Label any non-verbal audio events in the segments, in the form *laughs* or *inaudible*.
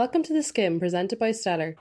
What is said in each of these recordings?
Welcome to The Skim, presented by Stellar.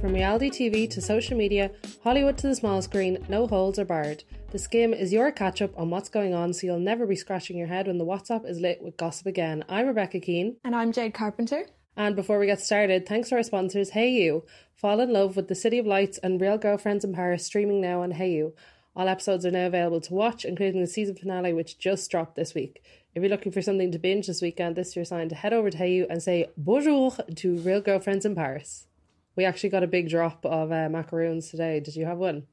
From reality TV to social media, Hollywood to the small screen, no holds are barred. The Skim is your catch up on what's going on so you'll never be scratching your head when the WhatsApp is lit with gossip again. I'm Rebecca Keane. And I'm Jade Carpenter. And before we get started, thanks to our sponsors, Hayu. Fall in love with the City of Lights and Real Girlfriends in Paris streaming now on Hayu. All episodes are now available to watch, including the season finale, which just dropped this week. If you're looking for something to binge this weekend, this is your sign to head over to Hayu and say bonjour to Real Girlfriends in Paris. We actually got a big drop of uh, macaroons today. Did you have one?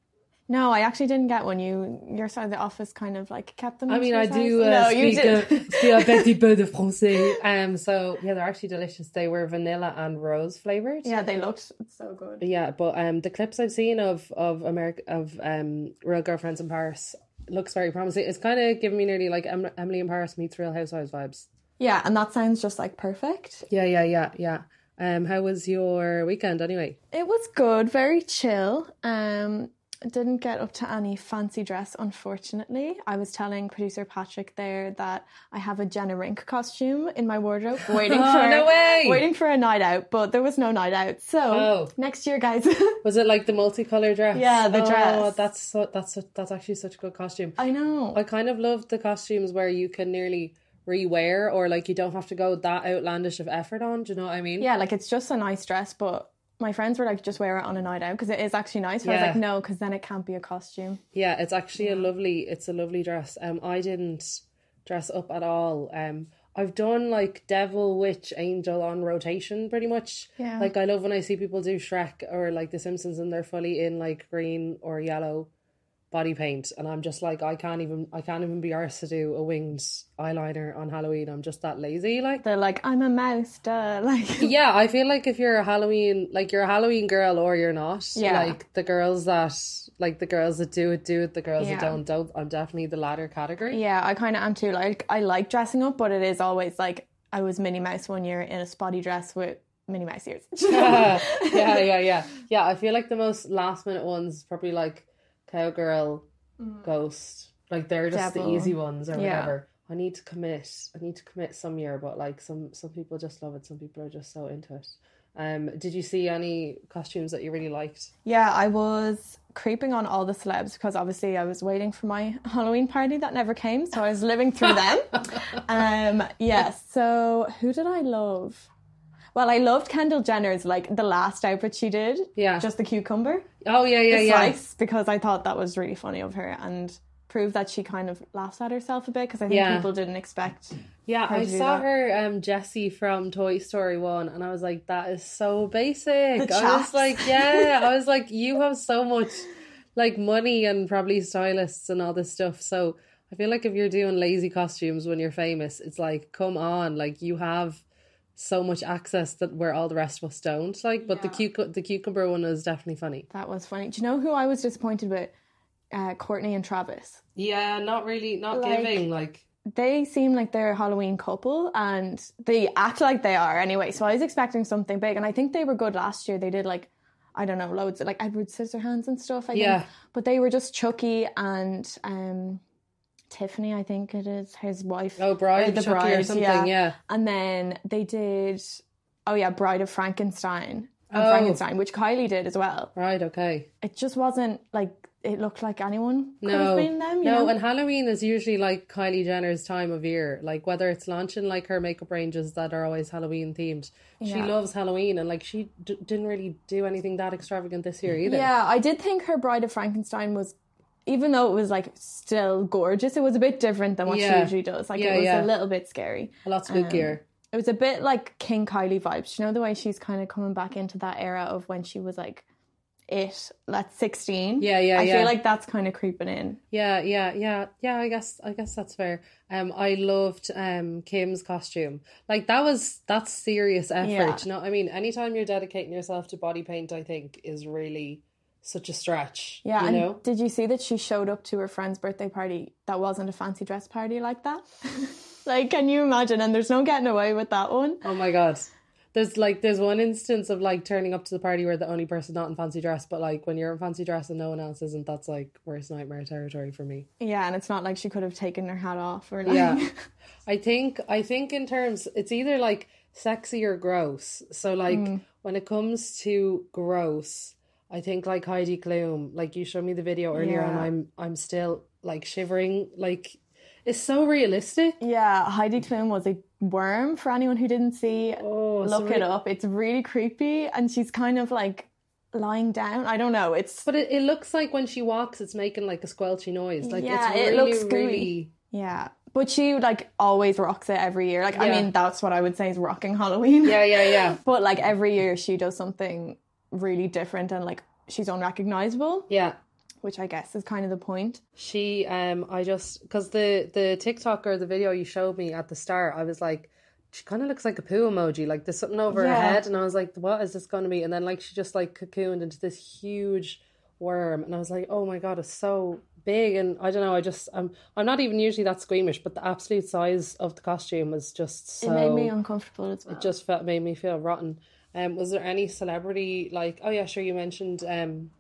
No, I actually didn't get one. You, your side of the office kind of like kept them. I mean, I do uh, no, *laughs* speak, a, speak a petit peu de français. Um, so yeah, they're actually delicious. They were vanilla and rose flavored. yeah, they looked so good. Yeah, but um, the clips I've seen of of America of um Real Girlfriends in Paris looks very promising. It's kind of giving me nearly like em- Emily in Paris meets Real Housewives vibes. Yeah, and that sounds just like perfect. Yeah, yeah, yeah, yeah. Um, how was your weekend anyway? It was good, very chill. Um, didn't get up to any fancy dress, unfortunately. I was telling producer Patrick there that I have a Jenna Rink costume in my wardrobe, *laughs* waiting Oh, for no way! waiting for a night out, but there was no night out. So Oh. next year, guys. *laughs* Was it like the multicolored dress? Yeah, the oh, dress. That's so, that's that's actually such a good costume. I know. I kind of love the costumes where you can nearly rewear or like you don't have to go that outlandish of effort on. Do you know what I mean? Yeah, like it's just a nice dress, but my friends were like, just wear it on a night out because it is actually nice. But I was like, no, because then it can't be a costume. Yeah, it's actually a lovely it's a lovely dress. Um I didn't dress up at all. Um I've done like devil, witch, angel on rotation pretty much. Yeah. Like I love when I see people do Shrek or like The Simpsons and they're fully in like green or yellow body paint and I'm just like I can't even I can't even be arsed to do a winged eyeliner on Halloween. I'm just that lazy like They're like, I'm a mouse, duh. *laughs* Like, yeah, I feel like if you're a Halloween, like you're a Halloween girl or you're not. Yeah. Like the girls that, like the girls that do it, do it. The girls Yeah. that don't, don't. I'm definitely the latter category. yeah, I kind of am too. Like, I like dressing up, but it is always like I was Minnie Mouse one year in a spotty dress with Minnie Mouse ears. *laughs* *laughs* yeah, yeah, yeah, yeah. I feel like the most last minute ones probably like cowgirl, ghost. Like they're just Devil. the easy ones or Yeah. whatever. I need to commit. I need to commit some year, but like some some people just love it. Some people are just so into it. Um, did you see any costumes that you really liked? Yeah, I was creeping on all the celebs because obviously I was waiting for my *laughs* Halloween party that never came, so I was living through them. *laughs* um, yes. So who did I love? Well, I loved Kendall Jenner's like the last outfit she did. Yeah. Just the cucumber, Oh yeah, yeah, yeah. slice, because I thought that was really funny of her and proved that she kind of laughs at herself a bit because I think Yeah. people didn't expect. Yeah, I saw that. her um Jessie from Toy Story 1 and I was like that is so basic. I was like, yeah, I was like *laughs* you have so much like money and probably stylists and all this stuff. So I feel like if you're doing lazy costumes when you're famous, it's like come on, like you have so much access that where all the rest of us don't. Like, but the cuc- the cucumber one is definitely funny. That was funny. Do you know who I was disappointed with? Uh, Courtney and Travis. Yeah, not really, not Like- giving. Like, they seem like they're a Halloween couple and they act like they are anyway. So I was expecting something big and I think they were good last year. They did like I don't know, loads of like Edward Scissorhands and stuff, I Yeah. think. But they were just Chucky and um Tiffany, I think it is, his wife. oh, bride, the Chucky or something. yeah. yeah. And then they did oh yeah, Bride of Frankenstein. And Oh. Frankenstein, which Kylie did as well. Right, okay. It just wasn't like it looked like anyone could No, have been them, you no, know? and Halloween is usually like Kylie Jenner's time of year. Like whether it's launching like her makeup ranges that are always Halloween themed. She Yeah. loves Halloween, and like she d- didn't really do anything that extravagant this year either. Yeah, I did think her Bride of Frankenstein was, even though it was like still gorgeous, it was a bit different than what she usually does. Like Yeah, it was yeah. a little bit scary. lots Um, of good gear. It was a bit like King Kylie vibes. You know the way she's kind of coming back into that era of when she was like it, that's sixteen. Yeah, yeah, I yeah. feel like that's kind of creeping in. Yeah, yeah, yeah, yeah. I guess I guess that's fair. Um, I loved um Kim's costume. Like that was that's serious effort. Yeah. You know I mean? Anytime you're dedicating yourself to body paint, I think is really such a stretch. Yeah, you know. did you see that she showed up to her friend's birthday party that wasn't a fancy dress party like that? *laughs* like, can you imagine? And there's no getting away with that one. Oh my god. there's like there's one instance of like turning up to the party where the only person not in fancy dress, but like when you're in fancy dress and no one else isn't, that's like worst nightmare territory for me. Yeah, and it's not like she could have taken her hat off or like Yeah. *laughs* I think I think in terms it's either like sexy or gross. So like Mm. when it comes to gross, I think like Heidi Klum, like you showed me the video earlier and I'm I'm still like shivering. Like it's so realistic. Yeah, Heidi Klum was a worm for anyone who didn't see. Oh, look so it up. It's really creepy and she's kind of like lying down. I don't know. It's But it, it looks like when she walks it's making like a squelchy noise. Like Yeah, it's it really, looks gooey. really yeah. But she like always rocks it every year. Like I mean that's what I would say is rocking Halloween. Yeah, yeah, yeah. *laughs* But like every year she does something really different and like she's unrecognizable, Yeah. which I guess is kind of the point. She um I just because the the TikTok or the video you showed me at the start, I was like, she kind of looks like a poo emoji. Like there's something over her head, and I was like, what is this going to be? And then like she just like cocooned into this huge worm, and I was like, oh my god, it's so big. And I don't know, I just I'm I'm not even usually that squeamish, but the absolute size of the costume was just so. It made me uncomfortable as well. it just felt made me feel rotten. Um, was there any celebrity like? Oh yeah, sure. You mentioned um,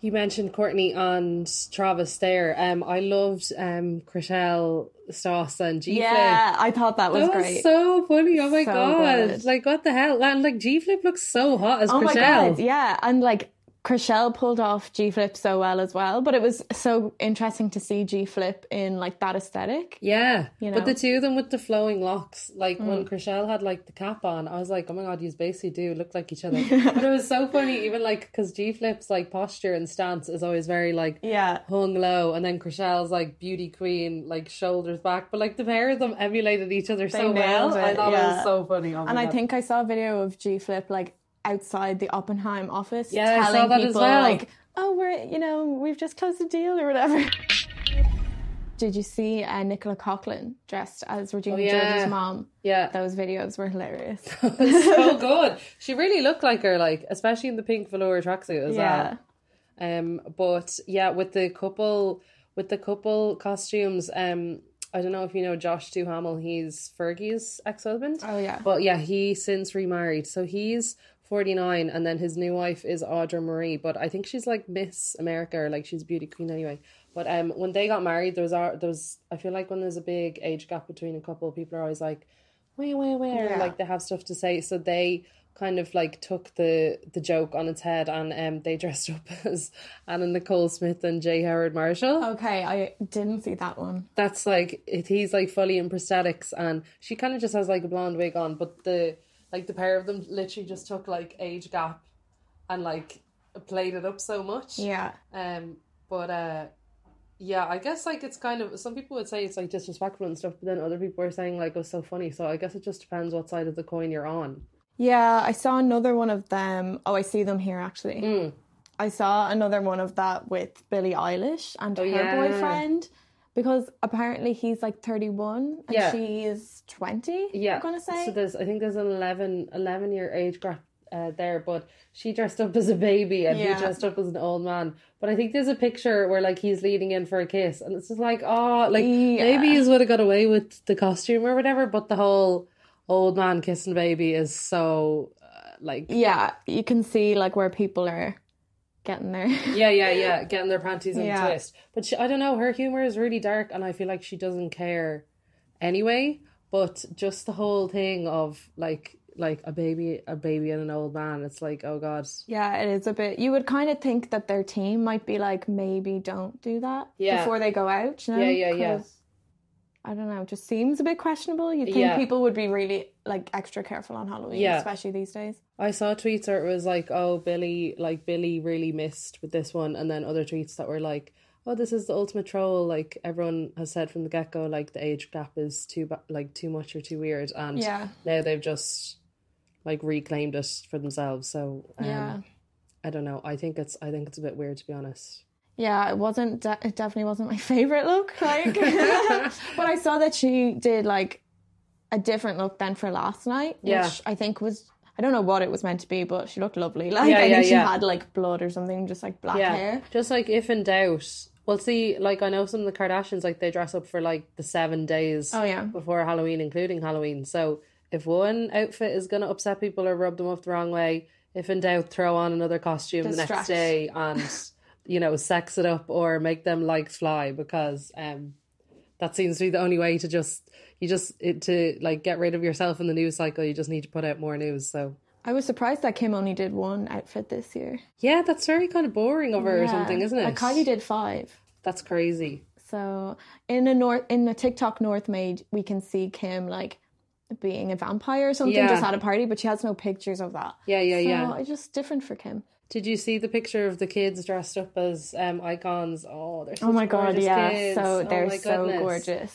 you mentioned Courtney and Travis there. Um, I loved um, Chrishell Stause and G Flip. yeah, I thought that was That was great. so funny. Oh my So god! good. Like what the hell? And like G Flip looks so hot as Oh my god, yeah, and like Chrishell pulled off G Flip so well as well, but it was so interesting to see G Flip in like that aesthetic. Yeah, You know? but the two of them with the flowing locks, like when Mm. Chrishell had like the cap on, I was like, oh my god, you basically do look like each other. *laughs* but it was so funny, even like because G Flip's like posture and stance is always very like Yeah, hung low, and then Chrishell's like beauty queen, like shoulders back. But like the pair of them emulated each other so well. nailed I it, thought it was so funny. Oh and I think I saw a video of G Flip like outside the Oppenheim office Yeah, telling that as people well. like, "Oh, we're you know we've just closed a deal or whatever." *laughs* Did you see uh, Nicola Coughlan dressed as Regina Oh, yeah. George's mom? yeah, Those videos were hilarious. *laughs* so *laughs* good. She really looked like her, like especially in the pink velour tracksuit as yeah, well. Um, but yeah, with the couple, with the couple costumes, um, I don't know if you know Josh Duhamel. He's Fergie's ex-husband. oh yeah, But yeah, he since remarried. So he's 49 and then his new wife is Audra Mari, but I think she's like Miss America or like she's a beauty queen anyway. But um when they got married there was there was I feel like when there's a big age gap between a couple people are always like where where where Yeah. like they have stuff to say. So they kind of like took the the joke on its head and um they *laughs* dressed up as Anna Nicole Smith and J. Howard Marshall okay, I didn't see that one. that's like it, he's like fully in prosthetics and she kind of just has like a blonde wig on but the like the pair of them literally just took like age gap and like played it up so much Yeah, um but uh yeah i guess like it's kind of some people would say it's like disrespectful and stuff but then other people are saying like it was so funny so i guess it just depends what side of the coin you're on yeah. I saw another one of them. Oh, I see them here actually. Mm. I saw another one of that with Billie Eilish and her Oh, yeah. boyfriend because apparently he's like 31 and Yeah. she is 20. yeah I'm gonna say. so there's i think there's an 11 11 year age gap uh, there but she dressed up as a baby and Yeah. he dressed up as an old man but i think there's a picture where like he's leading in for a kiss and it's just like oh like Yeah. maybe he would have got away with the costume or whatever but the whole old man kissing baby is so uh, like yeah, you can see like where people are getting there. *laughs* yeah yeah yeah getting their panties in Yeah. a twist but she, i don't know her humor is really dark and i feel like she doesn't care anyway but just the whole thing of like like a baby a baby and an old man it's like oh god yeah, it is a bit. You would kind of think that their team might be like, maybe don't do that Yeah. before they go out. You know? Yeah, yeah, yeah. I don't know. It just seems a bit questionable. You think Yeah. people would be really like extra careful on Halloween, Yeah. especially these days. I saw tweets where it was like oh Billie like Billie really missed with this one and then other tweets that were like oh this is the ultimate troll like everyone has said from the get-go like the age gap is too ba- like too much or too weird and Yeah, now they've just like reclaimed it for themselves so um, yeah. i don't know i think it's i think it's a bit weird to be honest Yeah, it wasn't. De- it definitely wasn't my *laughs* favorite look. Like, *laughs* but I saw that she did like a different look than for last night, which I think was. I don't know what it was meant to be, but she looked lovely. *laughs* Like Yeah, I yeah, think she yeah. had like blood or something, just like black hair. Just like if in doubt. Well, see, like I know some of the Kardashians, like they dress up for like the seven days Oh yeah, before Halloween, including Halloween. So if one outfit is going to upset people or rub them up the wrong way, if in doubt, throw on another costume the next day and you know sex it up or make them likes fly because um that seems to be the only way to just you just it, to like get rid of yourself in the news cycle. You just need to put out more news. So I was surprised that Kim only did one outfit this year. yeah, that's very kind of boring of her or something, isn't it? Like Kylie did five. That's crazy. So in a north in a TikTok North made, we can see Kim like being a vampire or something Yeah. just at a party, but she has no pictures of that. Yeah, yeah, yeah. so yeah. it's just different for Kim. Did you see the picture of the kids dressed up as um, icons? Oh, they're Oh my god, yeah. kids. So Oh they're my so gorgeous.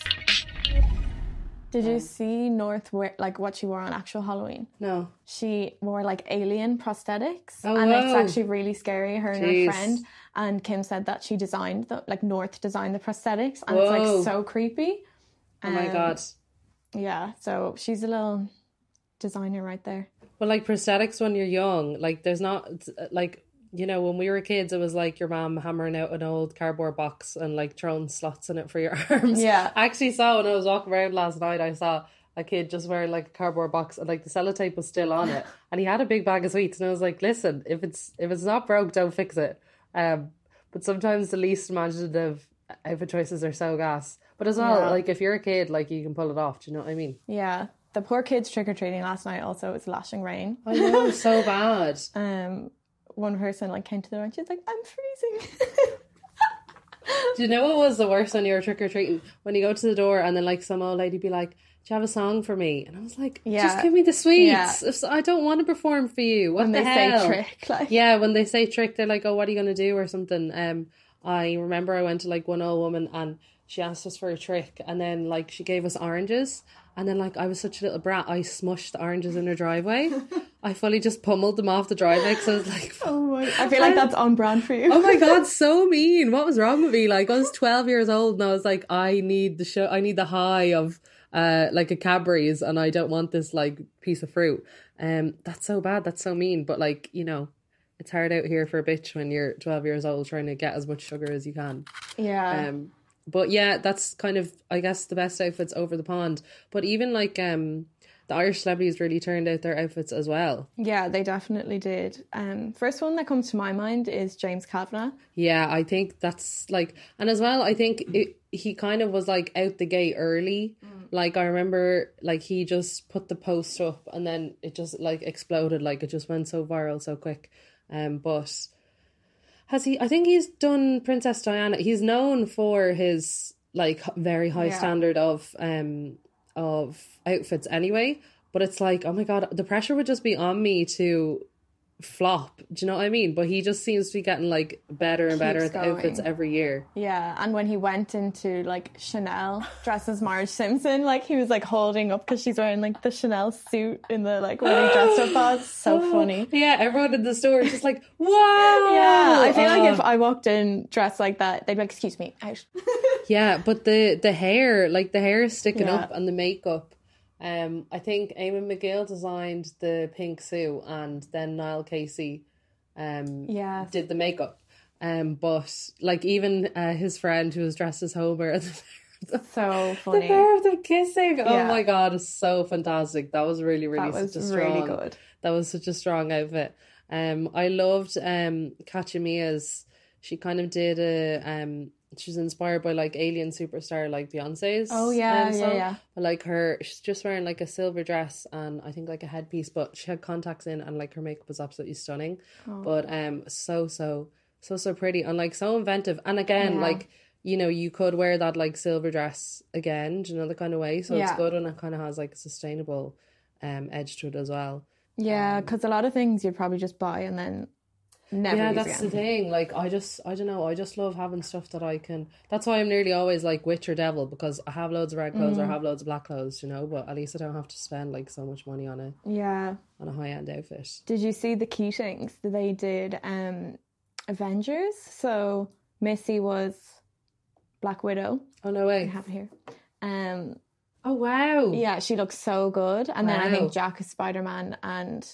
Did you see North wear like what she wore on actual Halloween? No. She wore like alien prosthetics, Oh, and it's actually really scary. Her and her friend, and Kim said that she designed the like North designed the prosthetics, and it's like so creepy. Oh my Um, god. Yeah, so she's a little designer right there. Well, like prosthetics when you're young, like there's not like you know when we were kids, it was like your mom hammering out an old cardboard box and like throwing slots in it for your *laughs* arms. Yeah. I actually saw when I was walking around last night. I saw a kid just wearing like a cardboard box and like the sellotape was still on it, *laughs* and he had a big bag of sweets. And I was like, listen, if it's if it's not broke, don't fix it. Um, but sometimes the least imaginative outfit choices are so gas. But as well, Yeah. like if you're a kid, like you can pull it off. Do you know what I mean? Yeah, the poor kids trick or treating last night. Also, it was lashing rain. I know, so bad. *laughs* Um, one person like came to the door and she's like, "I'm freezing." Do you know what was the worst when you were trick or treating? When you go to the door and then like some old lady be like, "Do you have a song for me?" And I was like, Yeah. "Just give me the sweets. Yeah. I don't want to perform for you. What and the they hell?" say trick like. Yeah, when they say trick, they're like, "Oh, what are you gonna do?" or something. Um, I remember I went to like one old woman and she asked us for a trick, and then like she gave us oranges, and then like I was such a little brat, I smushed the oranges in her driveway. *laughs* I fully just pummeled them off the driveway because I was like, Oh my! I feel like that's on brand for you. Oh my god, so *laughs* mean. What was wrong with me? Like I was 12 years old and I was like, I need the show I need the high of uh like a Cadbury's and I don't want this like piece of fruit. Um that's so bad, that's so mean. But like, you know, it's hard out here for a bitch when you're 12 years old trying to get as much sugar as you can. Yeah. Um but yeah, that's kind of I guess the best outfits over the pond. But even like um the Irish celebrities really turned out their outfits as well. Yeah, they definitely did. Um, first one that comes to my mind is James Kavanagh. Yeah, I think that's like, and as well, I think it, he kind of was like out the gate early. Like I remember, like he just put the post up, and then it just like exploded. Like it just went so viral so quick. Um, but has he? I think he's done Princess Diana. He's known for his like very high Yeah. standard of um of outfits anyway. But it's like, oh my god, the pressure would just be on me to flop. Do you know what I mean? But he just seems to be getting like better and better at the outfits every year. Yeah, and when he went into like Chanel dressed as Marge Simpson, like he was like holding up because she's wearing like the Chanel suit in the like what he dressed up as. *gasps* So funny. Yeah, everyone in the store is just like, wow. *laughs* Yeah, I feel like if um, I walked in dressed like that, they'd be like, "Excuse me, out." *laughs* Yeah, but the the hair, like the hair is sticking Yeah. up and the makeup. Um, I think Eamon McGill designed the pink suit, and then Niall Casey, um, Yeah. did the makeup. Um, but like even uh, his friend who was dressed as Homer, *laughs* the, So funny, the pair of them kissing. Oh my god, it's so fantastic. That was really, really That was such a strong. really good. That was such a strong outfit. Um, I loved um Kachimia's. She kind of did a um. She's inspired by like alien superstar like Beyonce's. Oh, yeah, um, yeah, yeah. But like her, she's just wearing like a silver dress and I think like a headpiece, but she had contacts in and like her makeup was absolutely stunning. Oh. But um, so so so so pretty and like so inventive. And again, Yeah. like you know, you could wear that like silver dress again, do you know the kind of way. So it's good and it kind of has like a sustainable um edge to it as well. Yeah, because a lot of things you'd probably just buy and then never yeah, that's again. the thing. Like, I just, I don't know. I just love having stuff that I can. That's why I'm nearly always like witch or devil because I have loads of red clothes Mm. or I have loads of black clothes, you know. But at least I don't have to spend like so much money on it. Yeah. on a high end outfit. Did you see the Keatings? They did um Avengers. So Missy was Black Widow. Oh no I way! have it here. Um Oh wow! yeah, she looks so good. And then I think Jack is Spider Man and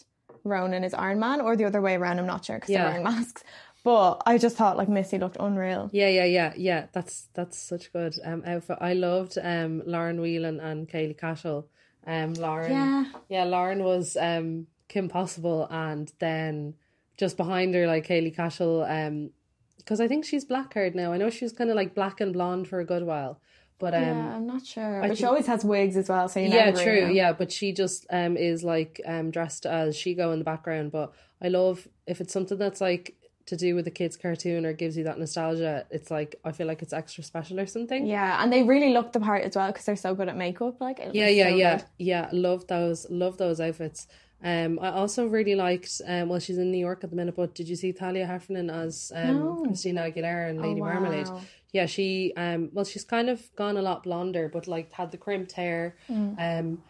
Ronan is Iron Man, or the other way around. I'm not sure because Yeah. they're wearing masks. But I just thought like Missy looked unreal. Yeah, yeah, yeah, yeah. That's that's such good um outfit. I loved um Lauren Whelan and Kaylee Cashel. Um, Lauren. Yeah. Yeah, Lauren was um Kim Possible, and then just behind her, like Kaylee Cashel. Um, because I think she's black haired now. I know she was kind of like black and blonde for a good while, but um. yeah, I'm not sure. But she always has wigs as well, so you yeah, true. Yeah, but she just um is like um dressed as she go in the background. But I love if it's something that's like to do with a kid's cartoon or gives you that nostalgia. It's like I feel like it's extra special or something. Yeah, and they really look the part as well because they're so good at makeup. Like, it yeah, yeah, so yeah, good. yeah. Love those. Love those outfits. Um, I also really liked. Um, well, she's in New York at the minute. But did you see Talia Heffernan as um No. Christina Aguilera and Lady Oh, Marmalade? Yeah, she um. Well, she's kind of gone a lot blonder, but like had the crimped hair. Mm. Um,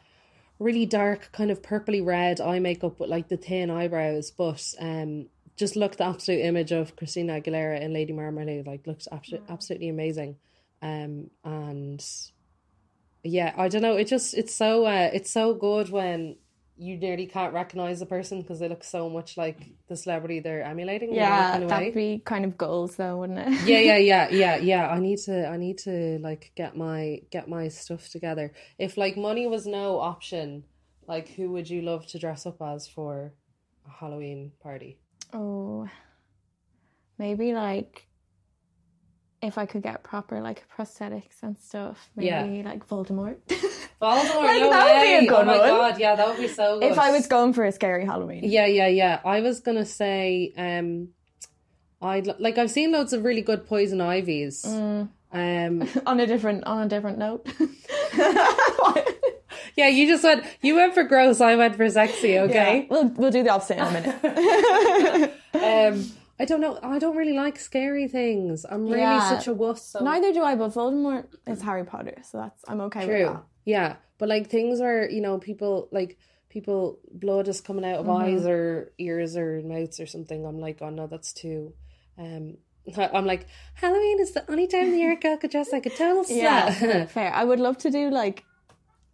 really dark, kind of purpley red eye makeup with like the thin eyebrows, but um. Just looked the absolute image of Christina Aguilera in Lady Marmalade. Like looked absolutely absolutely amazing, um, and yeah i don't know it just it's so uh it's so good when you nearly can't recognize the person because they look so much like the celebrity they're emulating you know, Yeah, in way. that'd be kind of goals though, wouldn't it? yeah yeah yeah *laughs* yeah yeah i need to i need to like get my get my stuff together if like money was no option like who would you love to dress up as for a halloween party Oh, maybe like if I could get proper like prosthetics and stuff. Maybe Yeah. like Voldemort. *laughs* Voldemort, Like, no that would be a way. good oh my one. god yeah that would be so good if I was going for a scary Halloween. Yeah, yeah, yeah. I was gonna say, um, I like I've seen loads of really good poison ivies. Mm. Um, *laughs* on a different on a different note. *laughs* yeah, you just went. You went for gross. I went for sexy. Yeah, Okay. we'll we'll do the opposite in a minute. *laughs* Um, I don't know. I don't really like scary things. I'm really Yeah. such a wuss. So Neither do I, but Voldemort is Harry Potter, so that's I'm okay with that. Yeah, but like things where you know people like people blood is coming out of Mm-hmm. eyes or ears or mouths or something. I'm like, oh no, that's too. Um, *laughs* I'm like Halloween is the only time the year a girl could dress like a total slut. Yeah, *laughs* fair. I would love to do like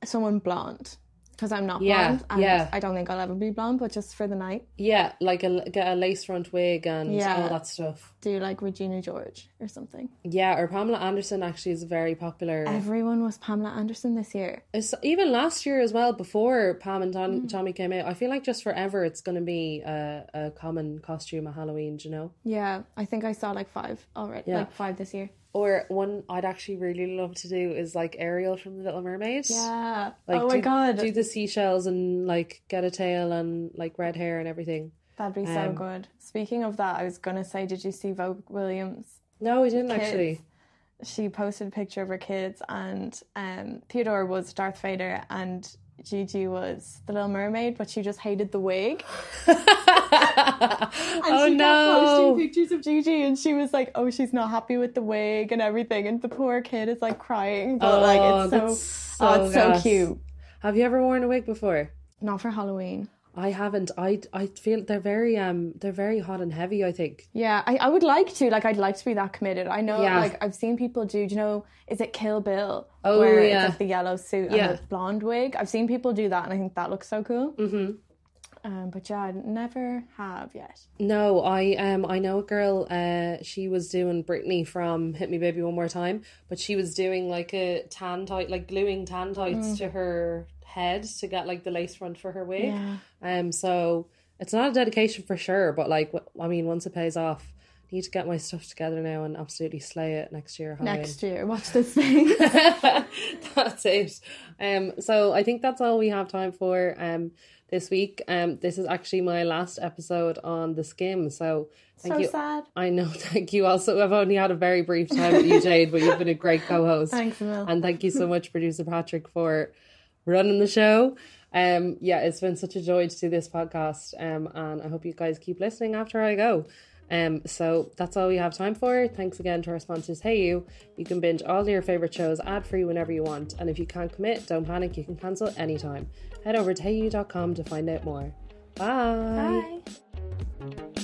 someone blonde because I'm not Yeah, blonde. And yeah. I don't think I'll ever be blonde, but just for the night, Yeah, like a get a lace front wig and Yeah. all that stuff. do like Regina George or something. Yeah, or Pamela Anderson actually is very popular. Everyone was Pamela Anderson this year. It's, even last year as well, before Pam and Tom, Mm. Tommy came out, I feel like just forever it's going to be a, a common costume at Halloween. Do you know? Yeah, I think I saw like five already, Yeah. like five this year. Or one I'd actually really love to do is like Ariel from The Little Mermaid. Yeah. Like oh my do, god, do the seashells and like get a tail and like red hair and everything. that'd be so um, good. Speaking of that, I was gonna say, did you see Vogue Williams? No, we didn't Kids. actually. She posted a picture of her kids, and um, Theodore was Darth Vader, and Gigi was the Little Mermaid, but she just hated the wig. *laughs* And oh she no! posting pictures of Gigi, and she was like, "Oh, she's not happy with the wig and everything," and the poor kid is like crying, but like it's oh, so, so oh, it's so cute. Have you ever worn a wig before? Not for Halloween. I haven't. I I feel they're very um they're very hot and heavy. I think. Yeah, I, I would like to. Like, I'd like to be that committed. I know, Yeah. like, I've seen people do. Do you know? Is it Kill Bill? Oh, where yeah. it's like the yellow suit Yeah. and the blonde wig. I've seen people do that, and I think that looks so cool. Mm-hmm. Um, but yeah, I never have yet. No, I um I know a girl. Uh, she was doing Britney from Hit Me Baby One More Time, but she was doing like a tan tight, like gluing tan tights Mm. to her head to get like the lace front for her wig. Yeah. Um, so it's not a dedication for sure, but like I mean, once it pays off, I need to get my stuff together now and absolutely slay it next year. Halloween. Next year, watch this thing. *laughs* that's it. Um, so I think that's all we have time for um this week. Um, this is actually my last episode on the skim. So thank so you. sad. I know. *laughs* Thank you. Also, I've only had a very brief time with you, Jade, but you've been a great co-host. Thanks, Emil. And thank you so much, producer Patrick, for running the show. Um, yeah, it's been such a joy to do this podcast. Um, and I hope you guys keep listening after I go. Um, so that's all we have time for. Thanks again to our sponsors, Hayu. You can binge all your favorite shows ad free whenever you want. And if you can't commit, don't panic, you can cancel anytime. Head over to hayu.com to find out more. Bye. Bye.